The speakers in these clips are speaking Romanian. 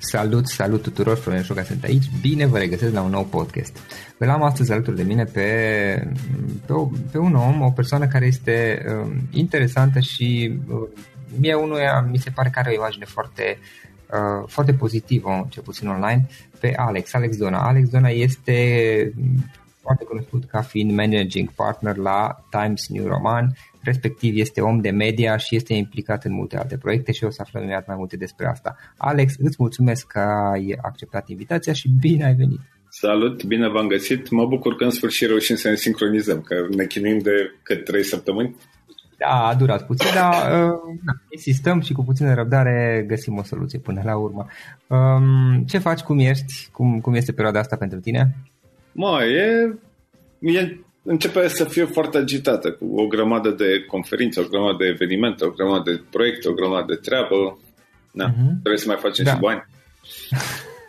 Salut, salut tuturor, Florin Șoga sunt aici, bine vă regăsesc la un nou podcast. Îl am astăzi alături de mine pe, pe, o, pe un om, o persoană care este uh, interesantă și uh, mie unuia mi se pare că are o imagine foarte, uh, foarte pozitivă, cel puțin online, pe Alex, Alex Dona. Alex Dona este foarte cunoscut ca fiind managing partner la Times New Roman, respectiv este om de media și este implicat în multe alte proiecte și o să aflăm imediat mai multe despre asta. Alex, îți mulțumesc că ai acceptat invitația și bine ai venit! Salut, bine v-am găsit. Mă bucur că în sfârșit reușim să ne sincronizăm, că ne chinuim de cât trei săptămâni. Da, a durat puțin, dar uh, na, insistăm și cu puțină răbdare găsim o soluție până la urmă. Um, ce faci, cum ești, cum, cum este perioada asta pentru tine? Mă, e, e începe să fie foarte agitată cu o grămadă de conferințe, o grămadă de evenimente, o grămadă de proiecte, o grămadă de treabă. Na, uh-huh. trebuie să mai facem da. și bani.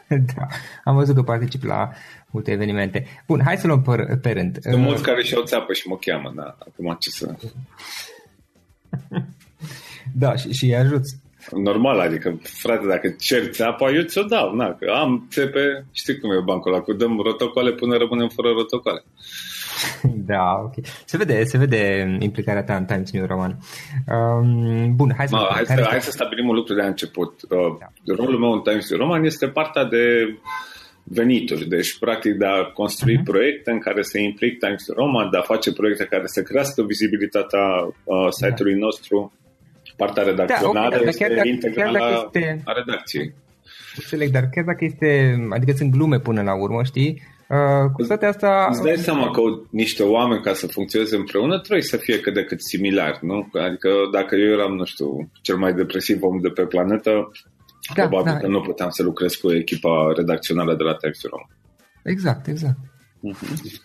da, am văzut că particip la multe evenimente. Bun, hai să luăm pe, pe rând. Sunt uh... mulți care și-au țeapă și mă cheamă, da, acum ce să... da, și, și ajuți. Normal, adică, frate, dacă cer țeapa, eu ți-o dau. Na, că am țepe, știi cum e bancul ăla, cu dăm rotocoale până rămânem fără rotocoale. Da, ok. Se vede, se vede implicarea ta în Times New Roman. Um, bun, hai să, Ma, hai, să, hai să stabilim un lucru de la început. Uh, da. Rolul meu în Times New Roman este partea de venituri. Deci, practic, de a construi uh-huh. proiecte în care se implic Times New Roman, de a face proiecte care să crească vizibilitatea uh, site-ului da. nostru. Partea redacțională da, okay, este chiar dacă, integrală chiar dacă este... a redacției. Înțeleg, dar chiar dacă este, adică sunt glume până la urmă, știi, Uh, cu toate astea... Îți dai seama că niște oameni ca să funcționeze împreună trebuie să fie cât de cât similari, nu? Adică dacă eu eram, nu știu, cel mai depresiv om de pe planetă, da, probabil da. că nu puteam să lucrez cu echipa redacțională de la Times Roman. Exact, exact. Uh-huh.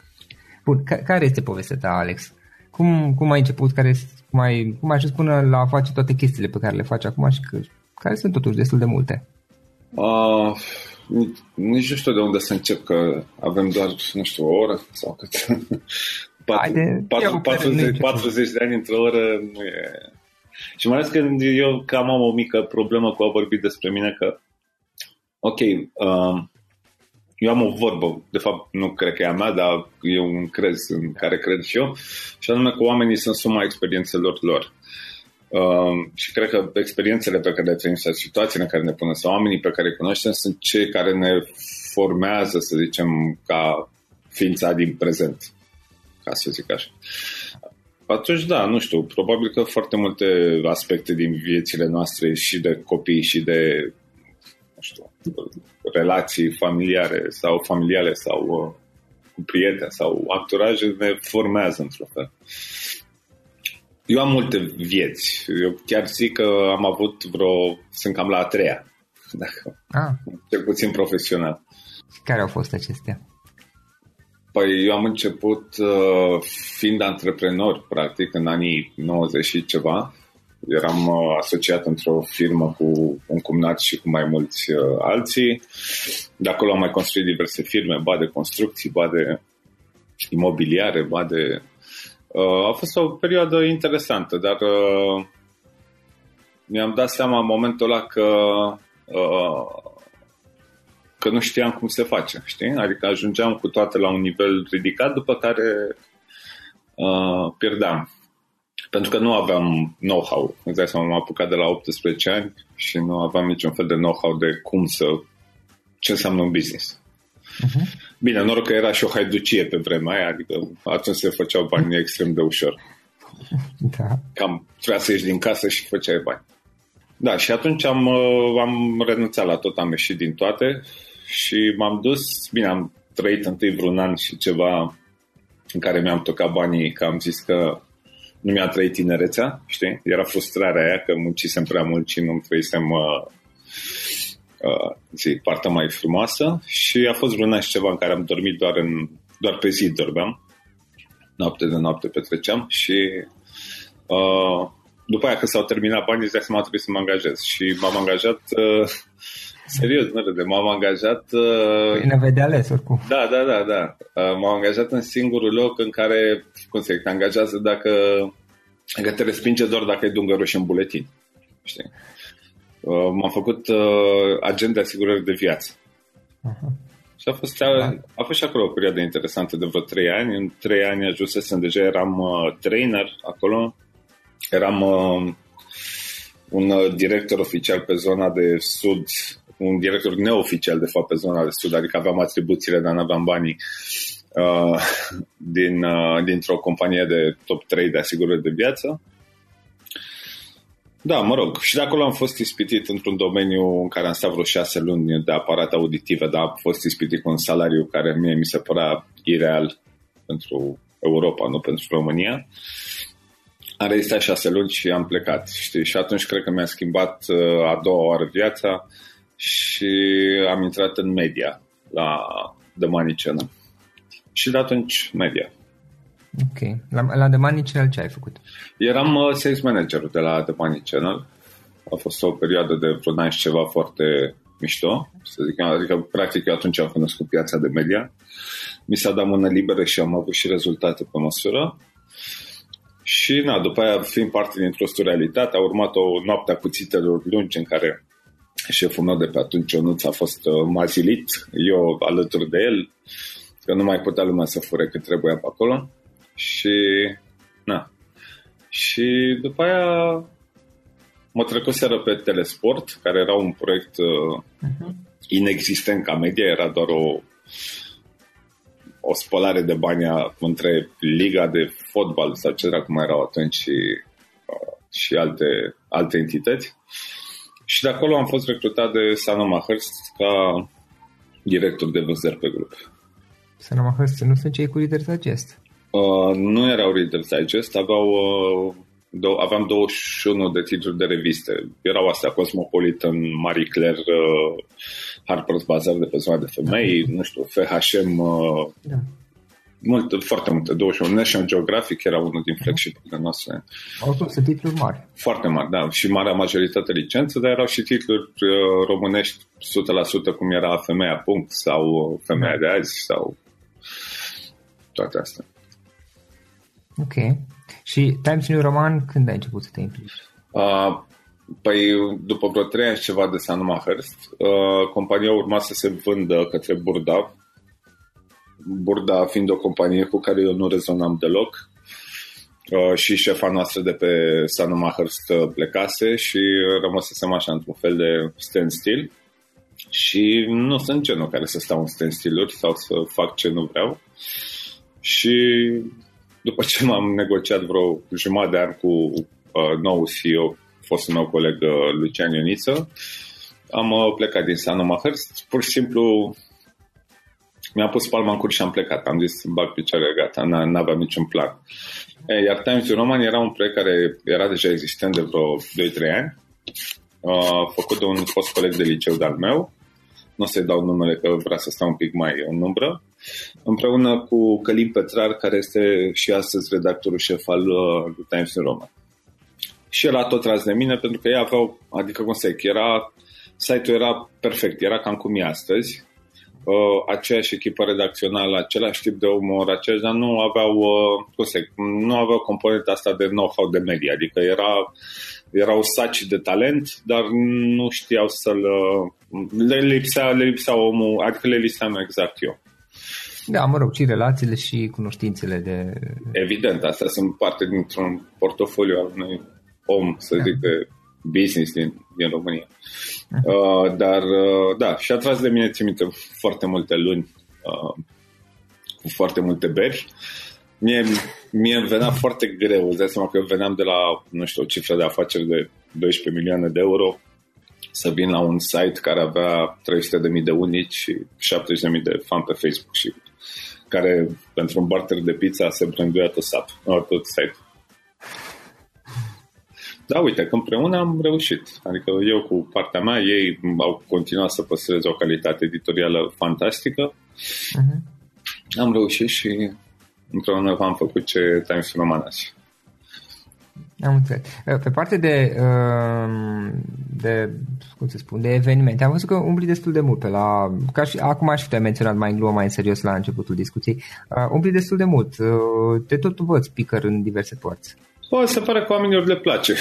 Bun, care este povestea ta, Alex? Cum, cum ai început, care, cum, ai, cum ai ajuns până la a face toate chestiile pe care le faci acum și că, care sunt totuși destul de multe? Uh, nici nu știu de unde să încep, că avem doar, nu știu, o oră sau cât. 4, 4, 40, 40 de ani într-o oră nu e... Și mai ales că eu cam am o mică problemă cu a vorbi despre mine că, ok, uh, eu am o vorbă, de fapt nu cred că e a mea, dar e un crez în care cred și eu, și anume că oamenii sunt suma experiențelor lor. Uh, și cred că experiențele pe care le trăim sau situațiile în care ne punem sau oamenii pe care îi cunoaștem sunt cei care ne formează, să zicem, ca ființa din prezent, ca să zic așa. Atunci, da, nu știu, probabil că foarte multe aspecte din viețile noastre și de copii și de, nu știu, relații familiare sau familiale sau uh, cu prieteni sau actoraje ne formează într-un fel. Eu am multe vieți. Eu chiar zic că am avut vreo... Sunt cam la a treia. Dacă, ah. Cel puțin profesional. Care au fost acestea? Păi eu am început uh, fiind antreprenor, practic, în anii 90 și ceva. Eram uh, asociat într-o firmă cu un cumnat și cu mai mulți uh, alții. De acolo am mai construit diverse firme, ba de construcții, ba de imobiliare, ba de Uh, a fost o perioadă interesantă, dar uh, mi-am dat seama în momentul ăla că uh, că nu știam cum se face, știi? Adică ajungeam cu toate la un nivel ridicat, după care uh, pierdeam. Pentru că nu aveam know-how. Îți dai seama, m-am apucat de la 18 ani și nu aveam niciun fel de know-how de cum să... ce înseamnă un business. Uh-huh. Bine, noroc că era și o haiducie pe vremea aia, adică atunci se făceau bani extrem de ușor. Da. Cam trebuia să ieși din casă și făceai bani. Da, și atunci am, uh, am renunțat la tot, am ieșit din toate și m-am dus, bine, am trăit întâi vreun an și ceva în care mi-am tocat banii, că am zis că nu mi-a trăit tinerețea, știi? Era frustrarea aia că muncisem prea mult și nu-mi trăisem uh, uh, zi, partea mai frumoasă și a fost vreuna și ceva în care am dormit doar, în, doar pe zi dormeam. Noapte de noapte petreceam și uh, după aia că s-au terminat banii, zic seama trebuie să mă angajez și m-am angajat uh, serios, nu râde, m-am angajat uh, Bine vede ales oricum. Da, da, da, da. Uh, m-am angajat în singurul loc în care, cum să zic, te angajează dacă, dacă te respinge doar dacă ai dungăroși în buletin. Știi? Uh, m-am făcut uh, agent de asigurări de viață. Uh-huh. Și a fost, a, a fost și acolo o perioadă interesantă de vreo trei ani. În trei ani ajunsesem, deja eram uh, trainer acolo. Eram uh, un uh, director oficial pe zona de sud, un director neoficial de fapt pe zona de sud, adică aveam atribuțiile, dar nu aveam banii. Uh, din, uh, dintr-o companie de top 3 de asigurări de viață da, mă rog. Și de acolo am fost ispitit într-un domeniu în care am stat vreo șase luni de aparate auditive, dar am fost ispitit cu un salariu care mie mi se părea ireal pentru Europa, nu pentru România. Am rezistat șase luni și am plecat, știi? Și atunci cred că mi-a schimbat uh, a doua oară viața și am intrat în media la The Money Channel. Și de atunci media. Ok. La, la The Money Channel ce ai făcut? Eram uh, sales manager de la The Money Channel. A fost o perioadă de vreo ani și ceva foarte mișto, să zic, adică practic eu atunci am cunoscut piața de media. Mi s-a dat mână liberă și am avut și rezultate pe măsură. Și na, după aia, fiind parte dintr-o realitate, a urmat o noapte a cuțitelor lungi în care șeful meu de pe atunci, Ionuț, a fost uh, mazilit, eu alături de el, că nu mai putea lumea să fure cât trebuia pe acolo. Și, na. Și după aia mă trecuseră pe Telesport, care era un proiect uh-huh. inexistent ca media, era doar o o spălare de bani între Liga de Fotbal sau ce dracu mai erau atunci și, uh, și alte, alte entități. Și de acolo am fost recrutat de Sanoma Hearst ca director de vânzări pe grup. Sanoma Hearst nu sunt cei cu Reader's Digest? Uh, nu erau Reader's Digest, aveau, uh, do- aveam 21 de titluri de reviste. Erau astea Cosmopolitan, Marie Claire, uh, Harper's Bazaar de pe zona de femei, nu știu, FHM, uh, da. multe, foarte multe, 21. National Geographic era unul din flagship-urile noastre. Au sunt titluri mari. Foarte mari, da. Și marea majoritate licențe, dar erau și titluri uh, românești 100% cum era Femeia Punct sau uh, Femeia de azi sau toate astea. Ok. Și Times New Roman, când ai început să te implici? Uh, Păi, după vreo trei ani ceva de Sanoma Hearst, uh, compania urma să se vândă către Burda, Burda fiind o companie cu care eu nu rezonam deloc uh, și șefa noastră de pe Sanoma Hearst plecase și rămăsesem așa într-un fel de standstill și nu sunt genul care să stau în standstill sau să fac ce nu vreau și după ce m-am negociat vreo jumătate de an cu uh, nou CEO fostul meu coleg uh, Lucian Ioniță. Am uh, plecat din Sanoma Hearst, pur și simplu mi-am pus palma în curs și am plecat. Am zis, bag picioare, gata, n-aveam niciun plan. Iar Times New Roman era un proiect care era deja existent de vreo 2-3 ani, uh, făcut de un fost coleg de liceu de-al meu, nu o să-i dau numele că vrea să stau un pic mai în umbră, împreună cu Călim Petrar, care este și astăzi redactorul șef al uh, Times New Roman și el a tot tras de mine pentru că ei aveau, adică cum să zic, era, site-ul era perfect, era cam cum e astăzi, uh, aceeași echipă redacțională, același tip de umor, aceeași, dar nu aveau, uh, cum să zic, nu aveau componenta asta de know-how de media, adică era, erau saci de talent, dar nu știau să-l, uh, le lipsea, le lipsea omul, adică le lipseam exact eu. Da, mă rog, și relațiile și cunoștințele de... Evident, astea sunt parte dintr-un portofoliu al unui om, să zic, de business din, din România. Uh, dar, uh, da, și a tras de mine, țin minte, foarte multe luni uh, cu foarte multe beri. Mie, mie îmi venea foarte greu, îți dai seama că eu veneam de la, nu știu, o cifră de afaceri de 12 milioane de euro să vin la un site care avea 300.000 de unici și 70.000 de fan pe Facebook și care pentru un barter de pizza se branduia tot, sat, tot site da, uite, că împreună am reușit. Adică eu cu partea mea, ei au continuat să păstreze o calitate editorială fantastică. Uh-huh. Am reușit și împreună am făcut ce Times Roman azi. Am înțeles. Pe parte de, uh, de, cum să spun, de evenimente, am văzut că umbli destul de mult pe la, ca și, acum aș fi menționat mai în glumă, mai în serios la începutul discuției, uh, umbli destul de mult. Uh, te tot văd speaker în diverse părți. Bă, se pare că oamenilor le place.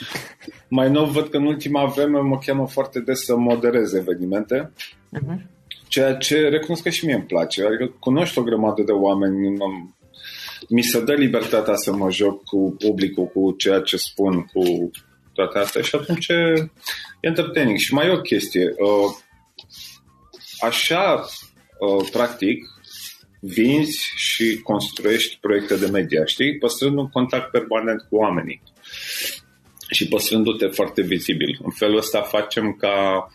Mai nou văd că în ultima vreme mă cheamă foarte des să moderez evenimente, uh-huh. ceea ce recunosc că și mie îmi place. Adică cunoști o grămadă de oameni, mi se dă libertatea să mă joc cu publicul, cu ceea ce spun, cu toate astea și atunci e entertaining. Și mai e o chestie. Uh, așa, uh, practic, vinzi și construiești proiecte de media, știi? Păstrând un contact permanent cu oamenii și păstrându-te foarte vizibil. În felul ăsta facem ca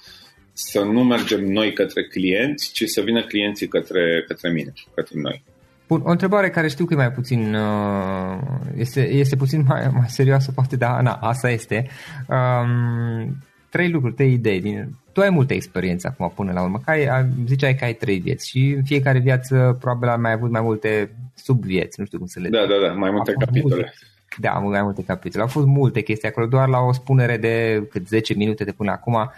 să nu mergem noi către clienți, ci să vină clienții către, către mine, către noi. Bun, o întrebare care știu că e mai puțin, uh, este, este puțin mai, mai serioasă, poate, dar na, asta este. Um, trei lucruri, trei idei. Din, tu ai multă experiență acum până la urmă. Că ai, ziceai că ai trei vieți și în fiecare viață probabil ai mai avut mai multe subvieți, nu știu cum să le Da, da, da, mai multe capitole. Multe, da, mai multe capitole. Au fost multe chestii acolo, doar la o spunere de cât 10 minute de până acum,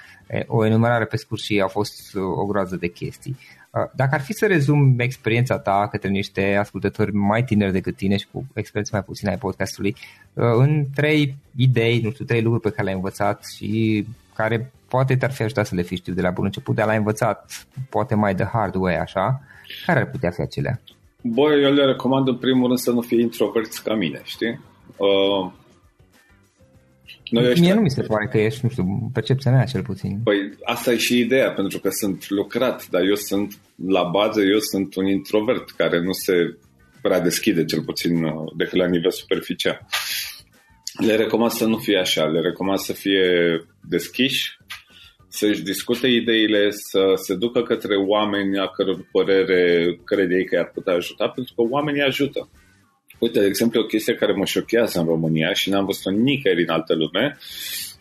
o enumerare pe scurt și au fost o groază de chestii. Dacă ar fi să rezum experiența ta către niște ascultători mai tineri decât tine și cu experiență mai puțină ai podcastului, în trei idei, nu știu, trei lucruri pe care le-ai învățat și care poate te-ar fi ajutat să le fi știu de la bun început, dar l-ai învățat poate mai de hard way așa, care ar putea fi acelea? Băi, eu le recomand în primul rând să nu fie introverți ca mine, știi? Uh, noi Mie nu mi se pare că ești, nu știu, percepția mea cel puțin. Păi asta e și ideea, pentru că sunt lucrat, dar eu sunt, la bază, eu sunt un introvert care nu se prea deschide, cel puțin uh, decât la nivel superficial. Le recomand să nu fie așa, le recomand să fie deschiși, să-și discute ideile, să se ducă către oameni a căror părere crede ei că i-ar putea ajuta, pentru că oamenii ajută. Uite, de exemplu, o chestie care mă șochează în România și n-am văzut-o nicăieri în altă lume,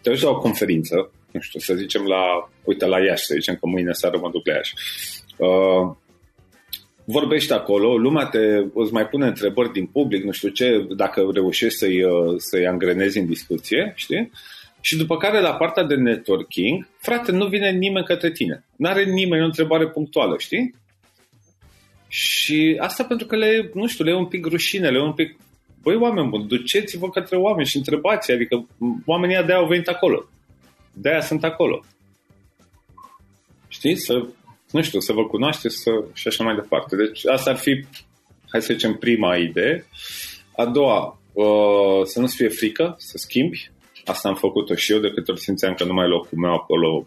te uiți la o conferință, nu știu, să zicem la, uite, la Iași, să zicem că mâine seară mă duc la Iași. Uh, vorbești acolo, lumea te, îți mai pune întrebări din public, nu știu ce, dacă reușești să-i, uh, să-i angrenezi în discuție, știi? Și după care, la partea de networking, frate, nu vine nimeni către tine. N-are nimeni o întrebare punctuală, știi? Și asta pentru că le, nu știu, le e un pic rușine, le e un pic... Băi, oameni buni, duceți-vă către oameni și întrebați, adică oamenii de-aia au venit acolo. De-aia sunt acolo. Știți? Să, nu știu, să vă cunoașteți să, și așa mai departe. Deci asta ar fi, hai să zicem, prima idee. A doua, uh, să nu-ți fie frică, să schimbi. Asta am făcut-o și eu de câte ori simțeam că nu mai locul meu acolo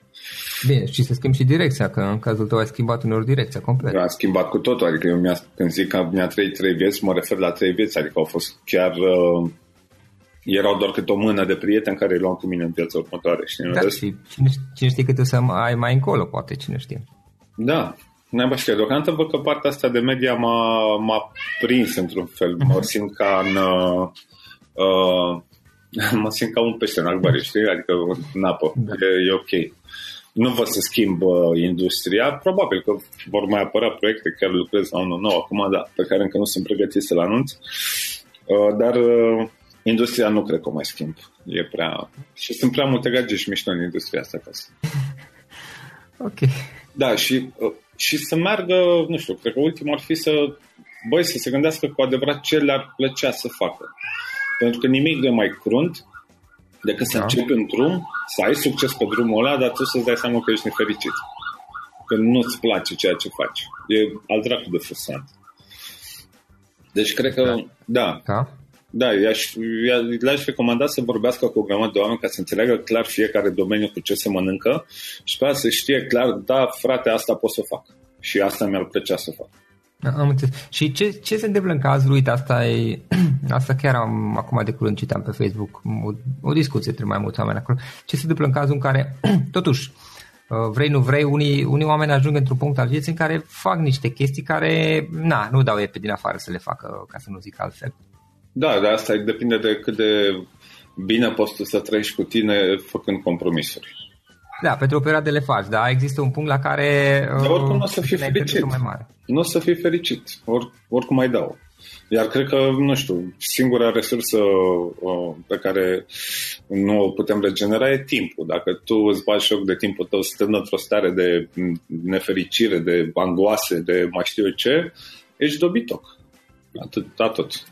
Bine, și să schimbi și direcția, că în cazul tău ai schimbat uneori direcția complet. Am schimbat cu totul, adică eu mi-a, când zic că mi-a trăit trei vieți, mă refer la trei vieți, adică au fost chiar... Uh, erau doar câte o mână de prieteni care îi luam cu mine în viața următoare. Știi? Da, și cine, cine știe cât o să ai mai încolo, poate, cine știe. Da, n-ai știe. Deocamdată văd că partea asta de media m-a, m-a prins într-un fel. Uh-huh. Mă mhm. simt ca în... Uh, uh, mă simt ca un pește în acvariu, știi? Adică în apă. Da. E, e ok nu văd să schimbă industria. Probabil că vor mai apărea proiecte, chiar lucrez la unul nou acum, da, pe care încă nu sunt pregătit să-l anunț. Uh, dar uh, industria nu cred că o mai schimb. E prea... Și sunt prea multe gage și mișto în industria asta ca să... ok. Da, și, uh, și să meargă, nu știu, cred că ultimul ar fi să, băi, să se gândească cu adevărat ce le-ar plăcea să facă. Pentru că nimic nu e mai crunt decât să da. începi un drum, să ai succes pe drumul ăla, dar tu să-ți dai seama că ești nefericit. Că nu-ți place ceea ce faci. E al dracu de frustrant. Deci cred că, da, da, da i-aș, le-aș recomanda să vorbească cu o grămadă de oameni ca să înțeleagă clar fiecare domeniu cu ce se mănâncă și pe să știe clar, da, frate, asta pot să fac. Și asta mi-ar plăcea să fac. Am înțeles. Și ce, ce se întâmplă în cazul, uite, asta e, asta chiar am, acum de curând citam pe Facebook, o, o discuție între mai mulți oameni acolo, ce se întâmplă în cazul în care, totuși, uh, vrei, nu vrei, unii, unii oameni ajung într-un punct al vieții în care fac niște chestii care, na, nu dau ei pe din afară să le facă, ca să nu zic altfel. Da, dar asta depinde de cât de bine poți să trăiești cu tine făcând compromisuri. Da, pentru o perioadă le faci, dar există un punct la care dar oricum nu o să fii fericit. Mai mare. Nu o să fii fericit, or, oricum mai dau. Iar cred că, nu știu, singura resursă uh, pe care nu o putem regenera e timpul. Dacă tu îți bagi joc de timpul tău stând într-o stare de nefericire, de angoase, de mai știu eu ce, ești dobitoc. Atât, atât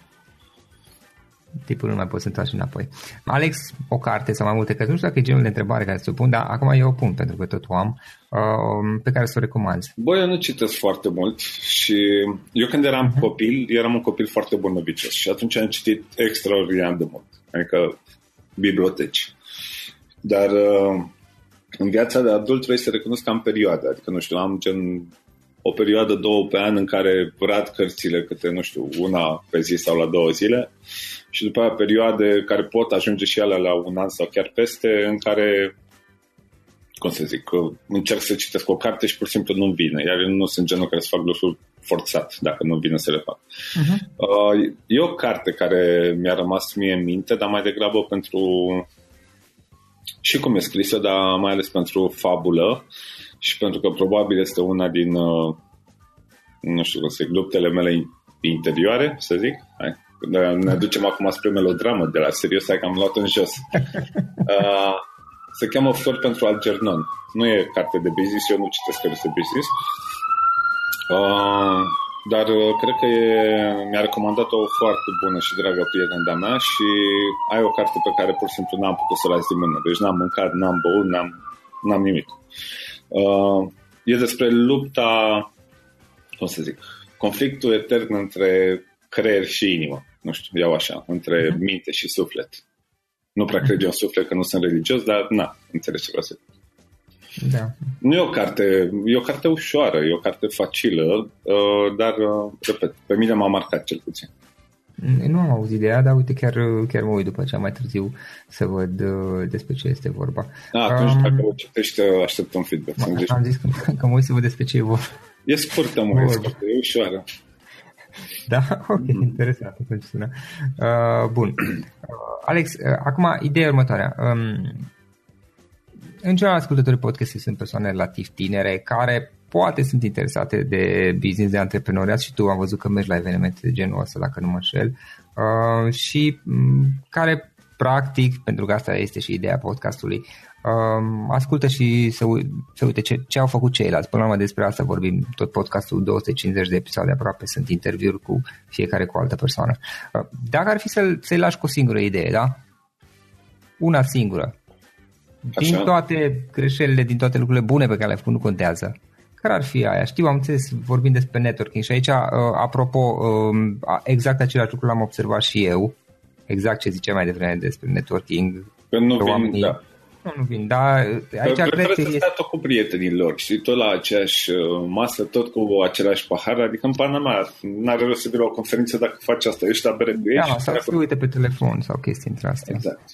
tipul nu mai poți să întoarce înapoi. Alex, o carte sau mai multe cărți, nu știu dacă e genul de întrebare care să o pun, dar acum eu o pun pentru că tot o am, uh, pe care să o recomanzi. Băi, eu nu citesc foarte mult și eu când eram uh-huh. copil, eram un copil foarte bun novicios și atunci am citit extraordinar de mult, adică biblioteci. Dar uh, în viața de adult trebuie să recunosc că am perioade. Adică, nu știu, am gen o perioadă, două pe an în care rad cărțile câte, nu știu, una pe zi sau la două zile și după aia perioade care pot ajunge și alea la un an sau chiar peste, în care cum să zic, încerc să citesc o carte și pur și simplu nu vine, iar eu nu sunt genul care să fac lucruri forțat dacă nu vine să le fac. Uh-huh. Uh, e o carte care mi-a rămas mie în minte, dar mai degrabă pentru și cum e scrisă, dar mai ales pentru fabulă și pentru că probabil este una din uh, nu știu cum să zic, luptele mele interioare, să zic. Hai. Ne ducem acum spre melodramă de la serios, hai că am luat în jos. Uh, se cheamă Flor pentru Algernon. Nu e carte de business, eu nu citesc cărți de business. Uh, dar uh, cred că e, mi-a recomandat o foarte bună și dragă prietenă de-a mea și ai o carte pe care pur și simplu n-am putut să o las din mână. Deci n-am mâncat, n-am băut, n-am, n-am nimic. Uh, e despre lupta, cum să zic, conflictul etern între creier și inimă. Nu știu, iau așa, între uh-huh. minte și suflet. Nu prea cred eu în suflet că nu sunt religios, dar na, înțeleg ce vreau să da. Nu e o carte, e o carte ușoară, e o carte facilă, uh, dar, uh, repet, pe mine m-a marcat cel puțin. Nu am auzit ideea, dar uite, chiar, chiar mă uit după aceea mai târziu să văd uh, despre ce este vorba. Da, atunci um, dacă o citești, aștept un feedback. Am, am zis că, că mă uit să văd despre ce e vorba. E scurtă, mă, e scurtă, e ușoară. Da? Ok, mm-hmm. interesant atunci sună. Uh, bun. Uh, Alex, uh, acum ideea următoarea. Um, în general, ascultătorii podcastului sunt persoane relativ tinere care poate sunt interesate de business, de antreprenoriat și tu am văzut că mergi la evenimente de genul ăsta, dacă nu mă înșel, uh, și um, care practic, pentru că asta este și ideea podcastului, um, ascultă și să, să uite ce, ce au făcut ceilalți. Până la urmă despre asta vorbim, tot podcastul 250 de episoade aproape sunt interviuri cu fiecare cu o altă persoană. Uh, dacă ar fi să, să-i lași cu o singură idee, da? Una singură. Din Așa. toate greșelile, din toate lucrurile bune pe care le-ai făcut, nu contează. Care ar fi aia? Știu, am înțeles, vorbim despre networking și aici, uh, apropo, uh, exact același lucru l-am observat și eu, exact ce ziceam mai devreme despre networking. Că nu vin, oamenii, da. Nu, nu vin, dar aici că cred că să este... tot cu prietenii lor și tot la aceeași uh, masă, tot cu același pahar, adică în Panama n-are rost să vii la o conferință dacă faci asta, ești la bere cu ei. Da, sau să uite pe telefon sau chestii între astea. Exact.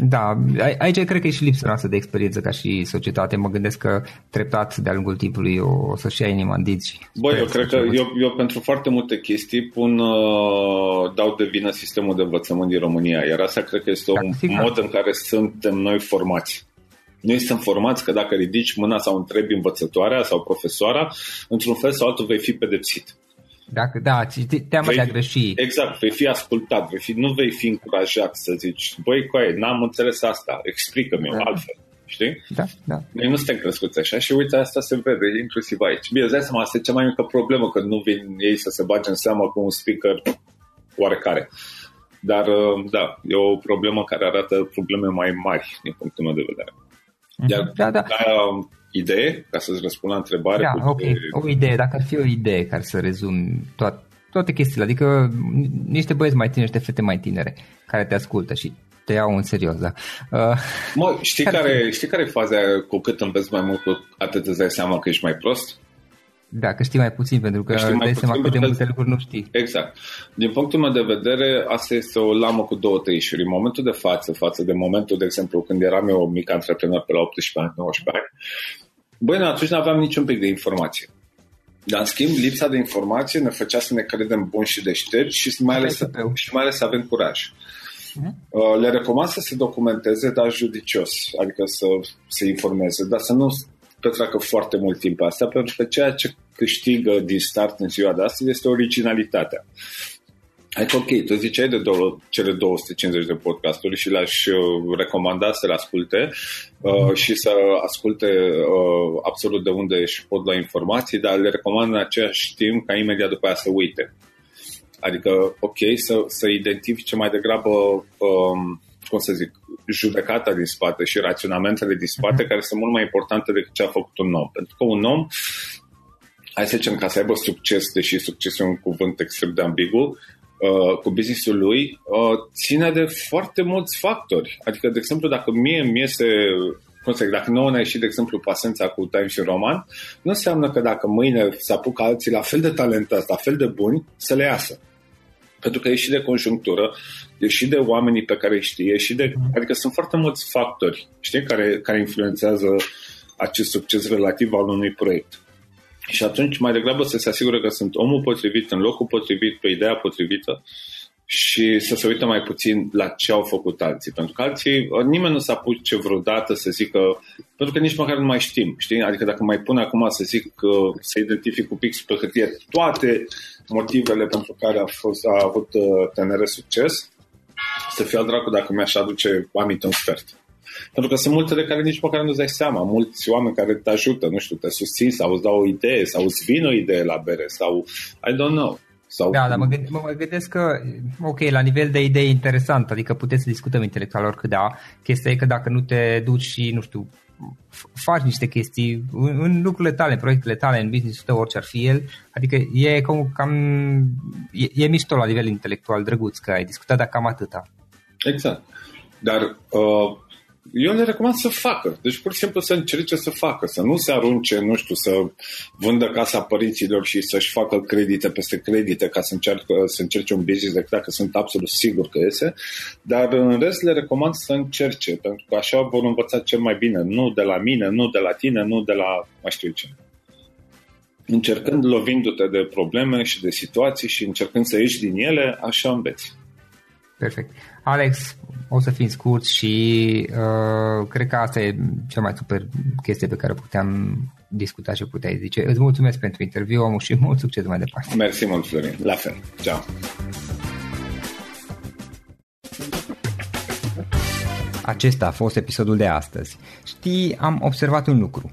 Da, aici cred că e și lipsa noastră de experiență ca și societate. Mă gândesc că treptat de-a lungul timpului o, o să-și ia inima în dinți. Băi, eu cred că eu, eu pentru foarte multe chestii pun, uh, dau de vină sistemul de învățământ din România, iar asta cred că este da, un sigur. mod în care suntem noi formați. Noi suntem formați că dacă ridici mâna sau întrebi învățătoarea sau profesoara, într-un fel sau altul vei fi pedepsit. Dacă, da, teamă vei, de a greși. Exact, vei fi ascultat, vei fi, nu vei fi încurajat să zici, băi, coaie, n-am înțeles asta, explică-mi da. altfel. Știi? Da, da. Noi nu suntem crescuți așa și uite, asta se vede inclusiv aici. Bine, îți dai seama, asta e cea mai mică problemă, că nu vin ei să se bage în seamă cu un speaker oarecare. Dar, uh, da, e o problemă care arată probleme mai mari din punctul meu de vedere. Mhm. Iar da, da. Ca idee, ca să-ți răspund la întrebare. Da, ok, o idee, dacă ar fi o idee care să rezum toate, toate chestiile, adică niște băieți mai tineri, niște fete mai tinere care te ascultă și te iau în serios, da. Uh, mă, știi care, care, știi care e faza cu cât înveți mai mult, cu atât îți dai seama că ești mai prost? Da, că știi mai puțin, pentru că știi dai seama cât de multe lucruri nu știi. Exact. Din punctul meu de vedere, asta este o lamă cu două tăișuri. În momentul de față, față de momentul, de exemplu, când eram eu mic antreprenor pe la 18 ani, 19 ani, băi, atunci nu aveam niciun pic de informație. Dar, în schimb, lipsa de informație ne făcea să ne credem buni și deștepți și mai ales, să, și mai ales să avem curaj. Uh-huh. Le recomand să se documenteze, dar judicios, adică să se informeze, dar să nu petreacă foarte mult timp asta, pentru că ceea ce câștigă din start în ziua de astăzi este originalitatea. Adică, ok, tu ziceai de două, cele 250 de podcasturi și le-aș uh, recomanda să le asculte uh, și să asculte uh, absolut de unde își pot lua informații, dar le recomand în același timp ca imediat după aia să uite. Adică, ok, să, să identifice mai degrabă um, cum să zic, judecata din spate și raționamentele din spate, uh-huh. care sunt mult mai importante decât ce a făcut un om. Pentru că un om, hai să zicem, ca să aibă succes, deși succesul e un cuvânt extrem de ambigu, uh, cu businessul lui uh, ține de foarte mulți factori. Adică, de exemplu, dacă mie mi iese cum să zic, dacă nouă ne ieșit, de exemplu, pasența cu Time și Roman, nu înseamnă că dacă mâine se apucă alții la fel de talentați, la fel de buni, să le iasă. Pentru că e și de conjunctură, e și de oamenii pe care îi știe, și de, adică sunt foarte mulți factori știi, care, care influențează acest succes relativ al unui proiect. Și atunci mai degrabă să se asigure că sunt omul potrivit, în locul potrivit, pe ideea potrivită și să se uită mai puțin la ce au făcut alții. Pentru că alții, nimeni nu s-a pus ce vreodată să zică, pentru că nici măcar nu mai știm, știi? Adică dacă mai pun acum să zic, să identific cu pixul pe hârtie toate motivele pentru care a, fost, a avut uh, TNR succes, să fie al dracu dacă mi-aș aduce aminte un sfert. Pentru că sunt multe de care nici măcar nu-ți dai seama. Mulți oameni care te ajută, nu știu, te susțin sau îți dau o idee sau îți vin o idee la bere sau I don't know. Sau da, dar mă, gând, mă, mă gândesc că, ok, la nivel de idee interesant, adică puteți să discutăm intelectual oricât da, chestia e că dacă nu te duci și, nu știu, faci niște chestii în, în lucrurile tale, în proiectele tale, în business-ul tău, orice ar fi el, adică e cam, cam e, e mișto la nivel intelectual, drăguț, că ai discutat, dar cam atâta. Exact. Dar uh, eu le recomand să facă. Deci pur și simplu să încerce să facă, să nu se arunce, nu știu, să vândă casa părinților și să-și facă credite peste credite ca să, încercă, să încerce un business decât dacă sunt absolut sigur că iese, dar în rest le recomand să încerce, pentru că așa vor învăța cel mai bine, nu de la mine, nu de la tine, nu de la mai știu ce. Încercând lovindu-te de probleme și de situații și încercând să ieși din ele, așa înveți. Perfect. Alex, o să fim scurt și uh, cred că asta e cea mai super chestie pe care puteam discuta și puteai zice. Îți mulțumesc pentru interviu, omul și mult succes mai departe. Mersi mult, Florin. La fel. Ciao. Acesta a fost episodul de astăzi. Știi, am observat un lucru.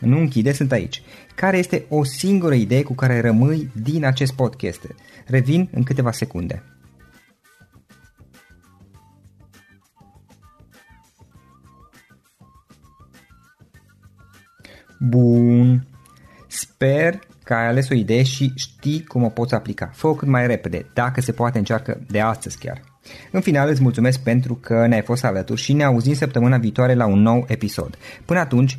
nu închide, sunt aici. Care este o singură idee cu care rămâi din acest podcast? Revin în câteva secunde. Bun. Sper că ai ales o idee și știi cum o poți aplica. Fă-o cât mai repede, dacă se poate încearcă de astăzi chiar. În final îți mulțumesc pentru că ne-ai fost alături și ne auzim săptămâna viitoare la un nou episod. Până atunci,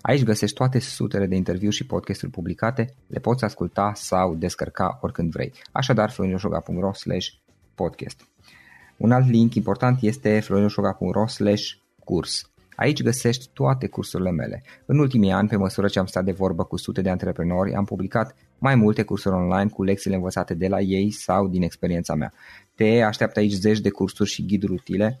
Aici găsești toate sutele de interviuri și podcasturi publicate, le poți asculta sau descărca oricând vrei. Așadar, florinoșoga.ro podcast. Un alt link important este florinoșoga.ro curs. Aici găsești toate cursurile mele. În ultimii ani, pe măsură ce am stat de vorbă cu sute de antreprenori, am publicat mai multe cursuri online cu lecțiile învățate de la ei sau din experiența mea. Te așteaptă aici zeci de cursuri și ghiduri utile